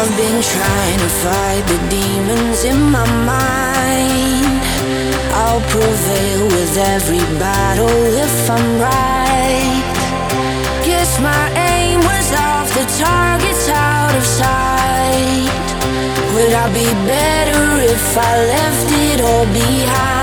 I've been trying to fight the demons in my mind. I'll prevail with every battle if I'm right. Guess my aim was off, the target's out of sight. Would I be better if I left it all behind?